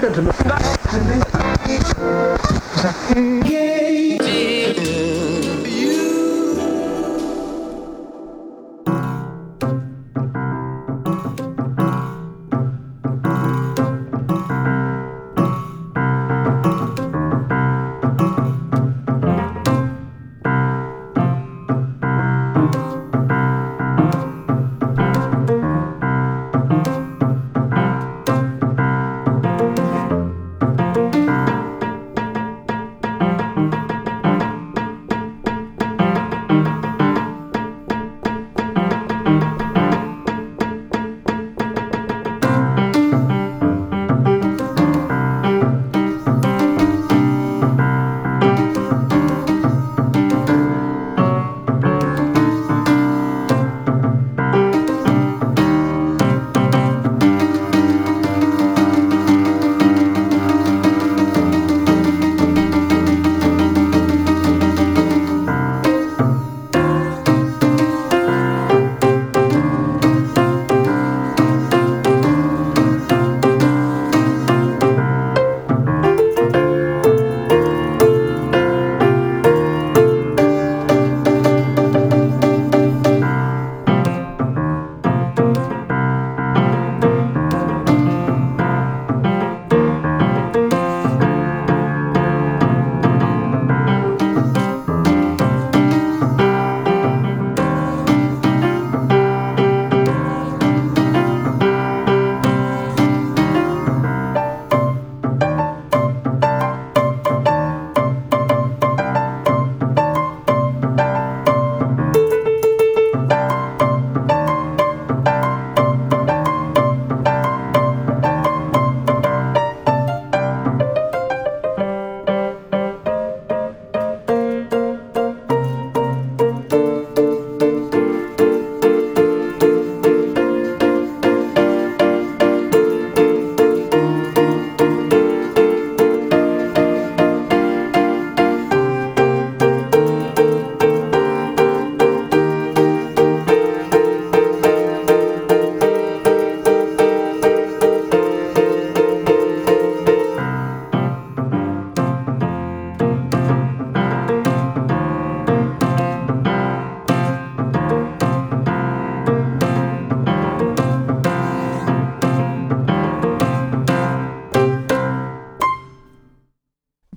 Thank you.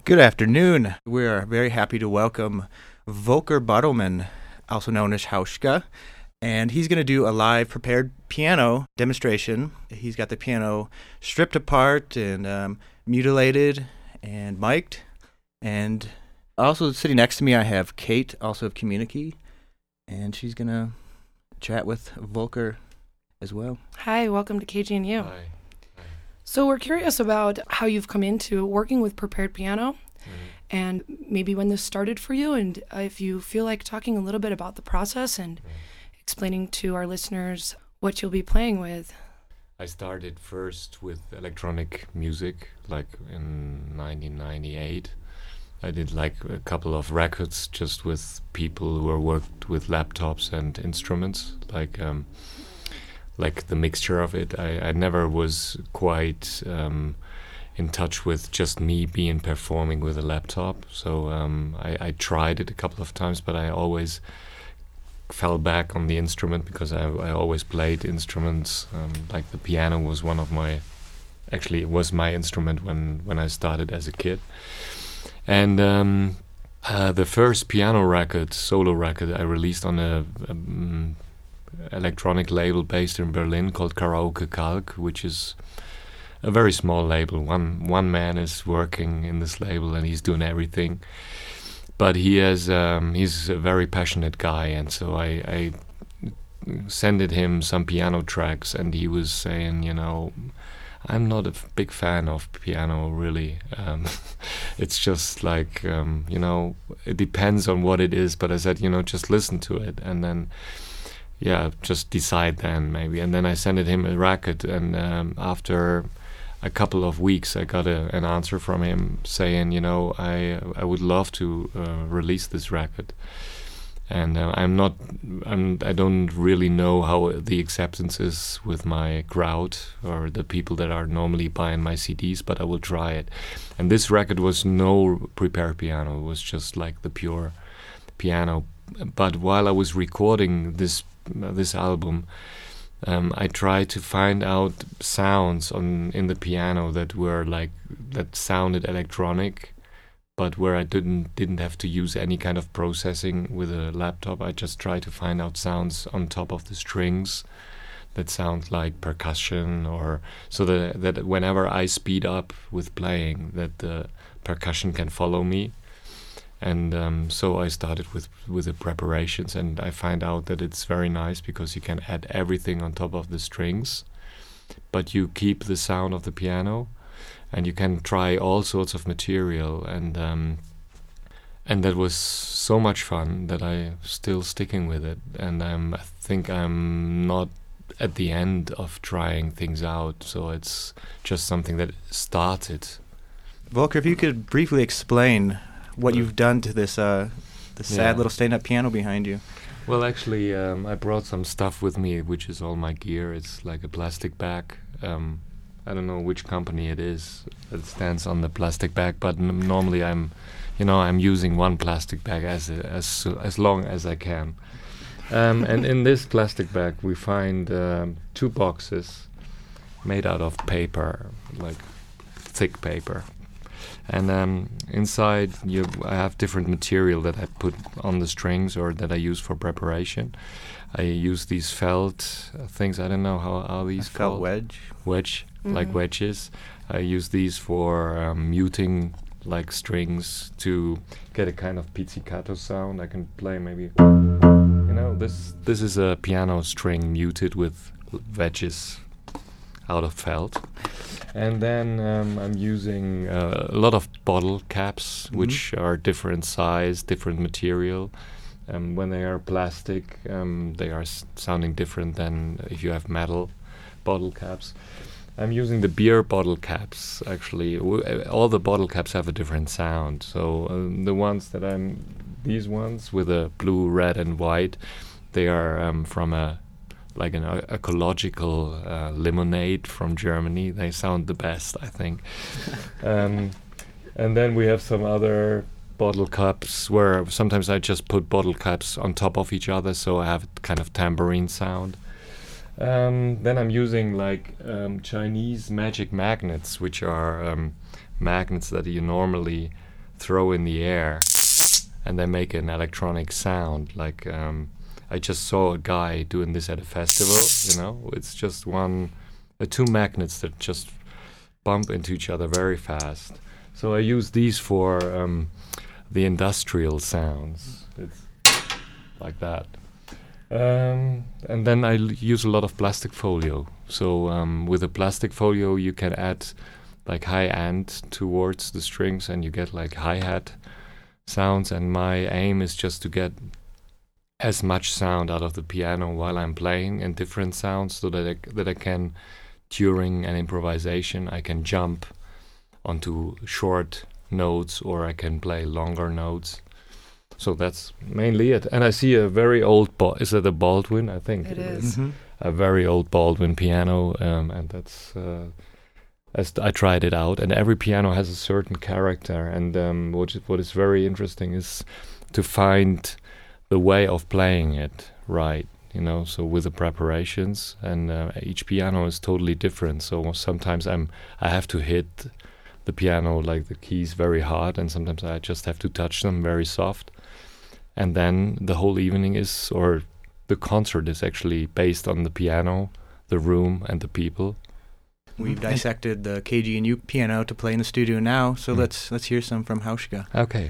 Good afternoon. We are very happy to welcome Volker Bertelmann, also known as Hauschka, and he's going to do a live prepared piano demonstration. He's got the piano stripped apart and um, mutilated and mic'd. And also sitting next to me, I have Kate, also of Communikey, and she's going to chat with Volker as well. Hi, welcome to KGNU. Hi. So we're curious about how you've come into working with prepared piano Mm. and maybe when this started for you and if you feel like talking a little bit about the process and explaining to our listeners what you'll be playing with. I started first with electronic music, like in 1998. I did like a couple of records just with people who are worked with laptops and instruments, like um, like the mixture of it. I, I never was quite um, in touch with just me being performing with a laptop. So um, I, I tried it a couple of times, but I always fell back on the instrument because I, I always played instruments. Um, like the piano was one of my, actually it was my instrument when when I started as a kid, and. Um, uh, the first piano record, solo record, I released on a, um, electronic label based in Berlin called Karaoke Kalk, which is a very small label. One one man is working in this label and he's doing everything. But he has um, he's a very passionate guy, and so I, I sended him some piano tracks, and he was saying, you know. I'm not a big fan of piano, really. Um, it's just like, um, you know, it depends on what it is. But I said, you know, just listen to it and then yeah, just decide then maybe. And then I sent him a record, and um, after a couple of weeks, I got a, an answer from him saying, you know, I I would love to uh, release this record. and uh, I'm not I'm I don't really know how the acceptance is with my crowd or the people that are normally buying my CDs, but I will try it. And this record was no prepared piano; it was just like the pure piano. But while I was recording this uh, this album, um, I tried to find out sounds on in the piano that were like that sounded electronic but where I didn't didn't have to use any kind of processing with a laptop. I just try to find out sounds on top of the strings that sound like percussion or so that that whenever I speed up with playing that the percussion can follow me. And um, so I started with with the preparations, and I find out that it's very nice because you can add everything on top of the strings, but you keep the sound of the piano and you can try all sorts of material and um, and that was so much fun that I'm still sticking with it. And I'm I think I'm not at the end of trying things out so it's just something that started. Volker if you could briefly explain what you've done to this uh, the sad Yeah. little stand-up piano behind you Well, actually, um, I brought some stuff with me, which is all my gear. It's like a plastic bag. Um, I don't know which company it is that stands on the plastic bag, but n- normally I'm, you know, I'm using one plastic bag as a, as as long as I can. Um, and in this plastic bag, we find um, two boxes made out of paper, like thick paper. And um, inside, you I have different material that I put on the strings or that I use for preparation. I use these felt uh, things. I don't know how are a these felt called wedge wedge like Mhm. wedges. I use these for um, muting like strings to get a kind of pizzicato sound. I can play maybe you know this this is a piano string muted with wedges out of felt. And then um, I'm using uh, a lot of bottle caps, Mhm. which are different size, different material. Um, when they are plastic, um, they are s- sounding different than if you have metal bottle caps. I'm using the beer bottle caps. Actually, w- uh, all the bottle caps have a different sound. So um, the ones that I'm, these ones with a blue, red, and white, they are um, from a like an uh, ecological uh, lemonade from Germany. They sound the best, I think. um, and then we have some other bottle cups where sometimes I just put bottle caps on top of each other, so I have a kind of tambourine sound. Um, then I'm using like um, Chinese magic magnets, which are um, magnets that you normally throw in the air, and they make an electronic sound. Like um, I just saw a guy doing this at a festival. You know, it's just one, uh, two magnets that just bump into each other very fast. So I use these for um, the industrial sounds. It's like that. Um, and then I use a lot of plastic folio. So um, with a plastic folio, you can add like high end towards the strings, and you get like hi hat sounds. And my aim is just to get as much sound out of the piano while I'm playing and different sounds, so that I, c- that I can during an improvisation I can jump onto short notes or I can play longer notes. So that's mainly it. And I see a very old, Ba- is it a Baldwin? I think It is is. Mhm. a very old Baldwin piano, um, and that's. Uh, as I tried it out, and every piano has a certain character. And um, what is, what is very interesting is to find the way of playing it right. You know, so with the preparations, and uh, each piano is totally different. So sometimes I'm I have to hit the piano like the keys very hard, and sometimes I just have to touch them very soft. And then the whole evening is, or the concert is actually based on the piano, the room, and the people. We've Mm-hmm. dissected the KGNU piano to play in the studio now, so Mm. let's let's hear some from Hauschka. Okay.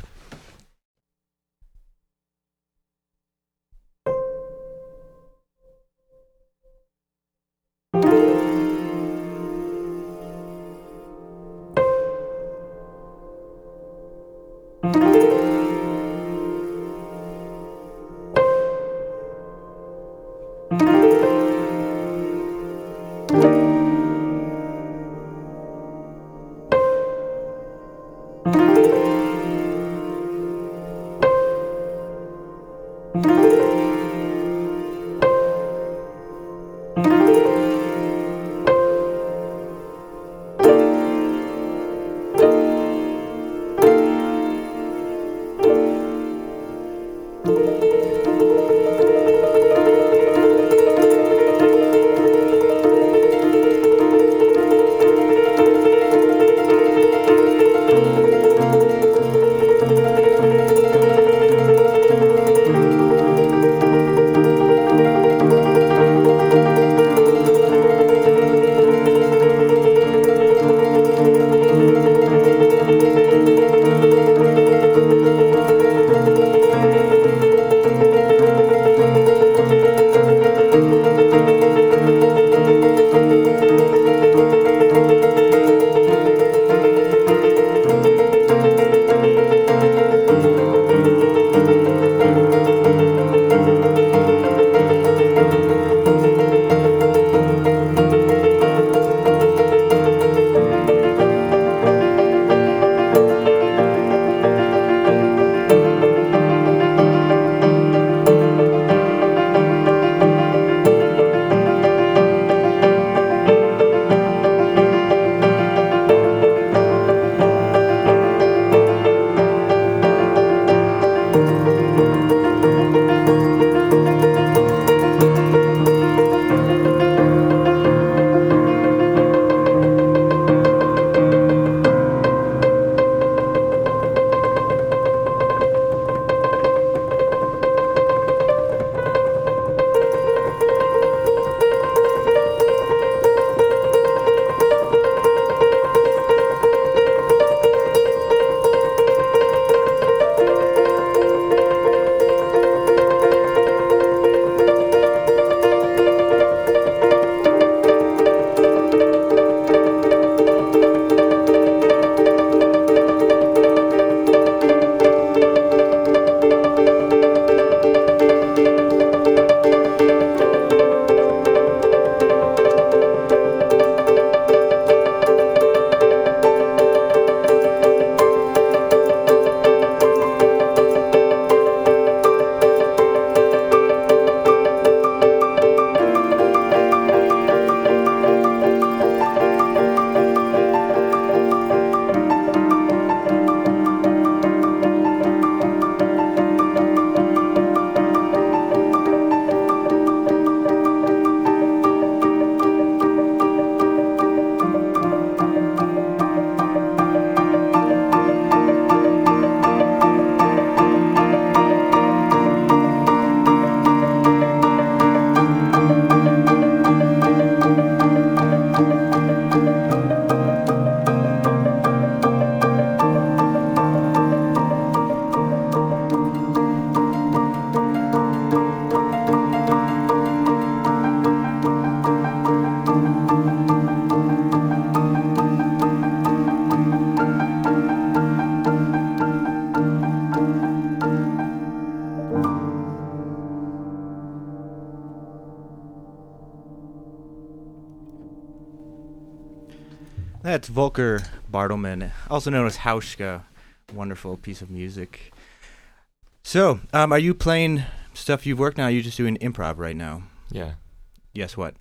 That's Volker Bertelmann, also known as Hauschka. Wonderful piece of music. So, um, are you playing stuff you've worked now? Are you just doing improv right now? Yeah. Yes, what?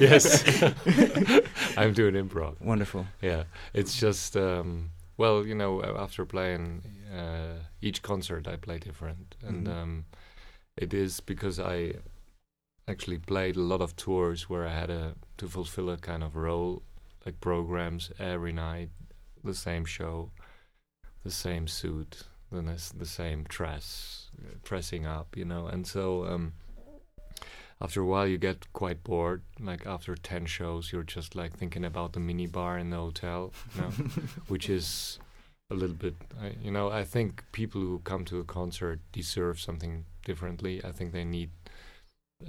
yes. I'm doing improv. Wonderful. Yeah. It's just, um, well, you know, after playing uh, each concert, I play different. And Mhm. um, it is because I actually played a lot of tours where I had a, to fulfill a kind of role, like programs every night, the same show, the same suit, the, the same dress, uh, dressing up, you know. And so um, after a while, you get quite bored. Like after 10 shows, you're just like thinking about the mini bar in the hotel, you know, which is a little bit, I, you know, I think people who come to a concert deserve something differently. I think they need,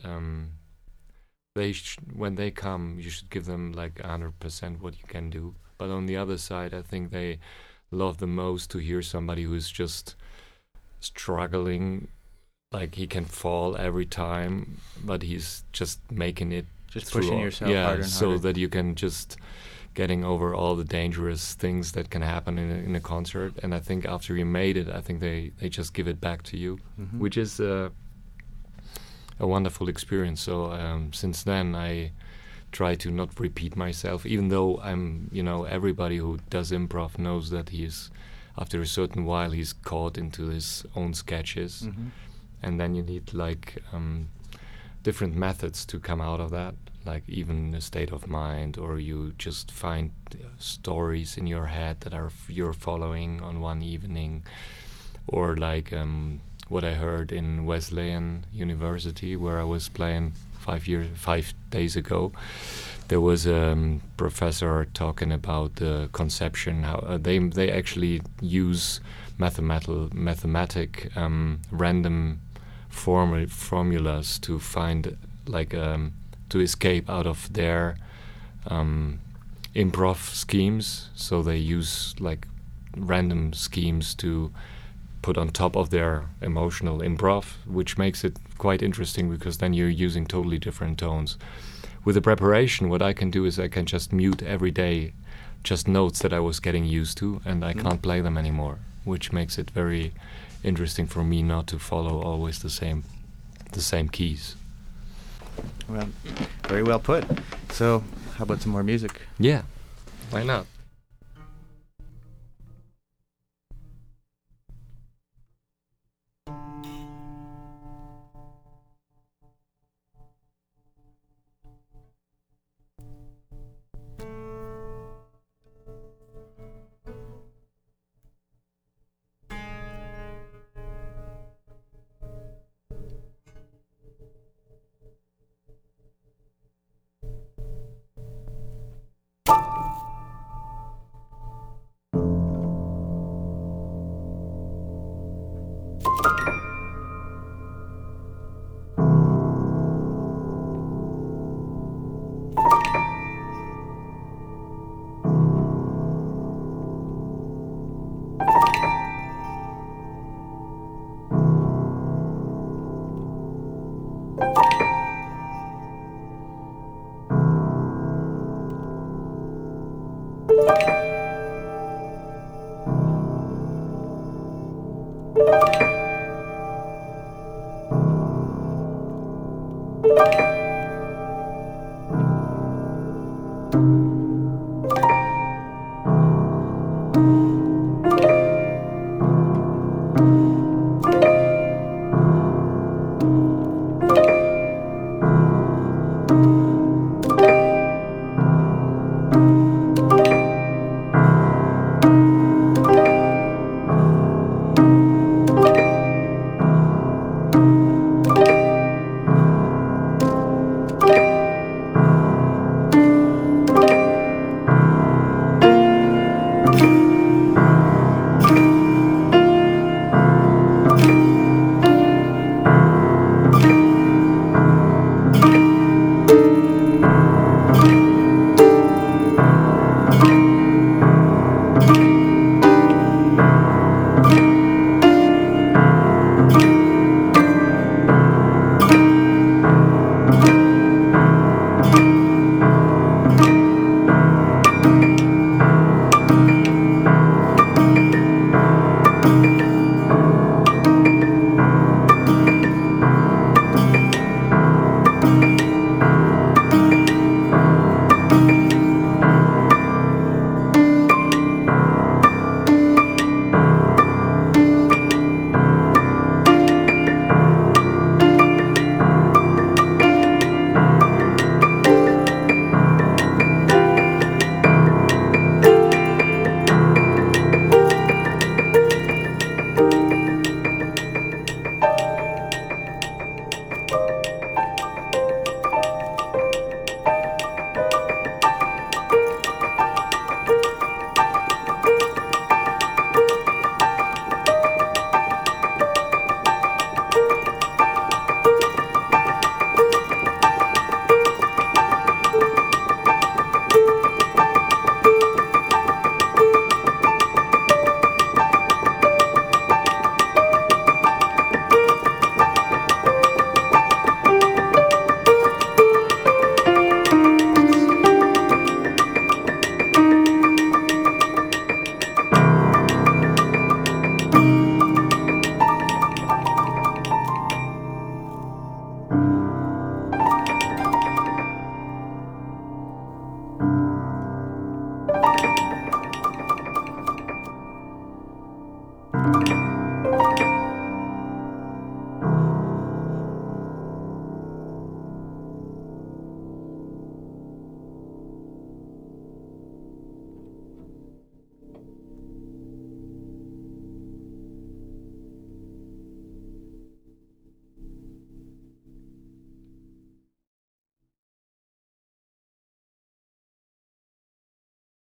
um, they sh- when they come, you should give them like 100% what you can do. But on the other side, I think they love the most to hear somebody who's just struggling like he can fall every time but he's just making it Just pushing all- yourself yeah harder and so harder. that you can just getting over all the dangerous things that can happen in a, in a concert and i think after you made it i think they they just give it back to you Mhm. which is uh, a wonderful experience. So um, since then i try to not repeat myself even though i'm you know everybody who does improv knows that he's after a certain while he's caught into his own sketches. Mhm. and then you need like um, different methods to come out of that like even a state of mind or you just find uh, stories in your head that are f- you're following on one evening. Or like um, what i heard in wesleyan university where i was playing five years five days ago. There was a um, professor talking about the conception how uh, they they actually use mathematical mathematic um, random form formulas to find like um, to escape out of their um, improv schemes. So they use like random schemes to put on top of their emotional improv which makes it quite interesting because then you're using totally different tones with the preparation what i can do is i can just mute every day just notes that i was getting used to and i Mhm. can't play them anymore which makes it very interesting for me not to follow always the same the same keys Well, very well put. So, how about some more music? yeah why not Thank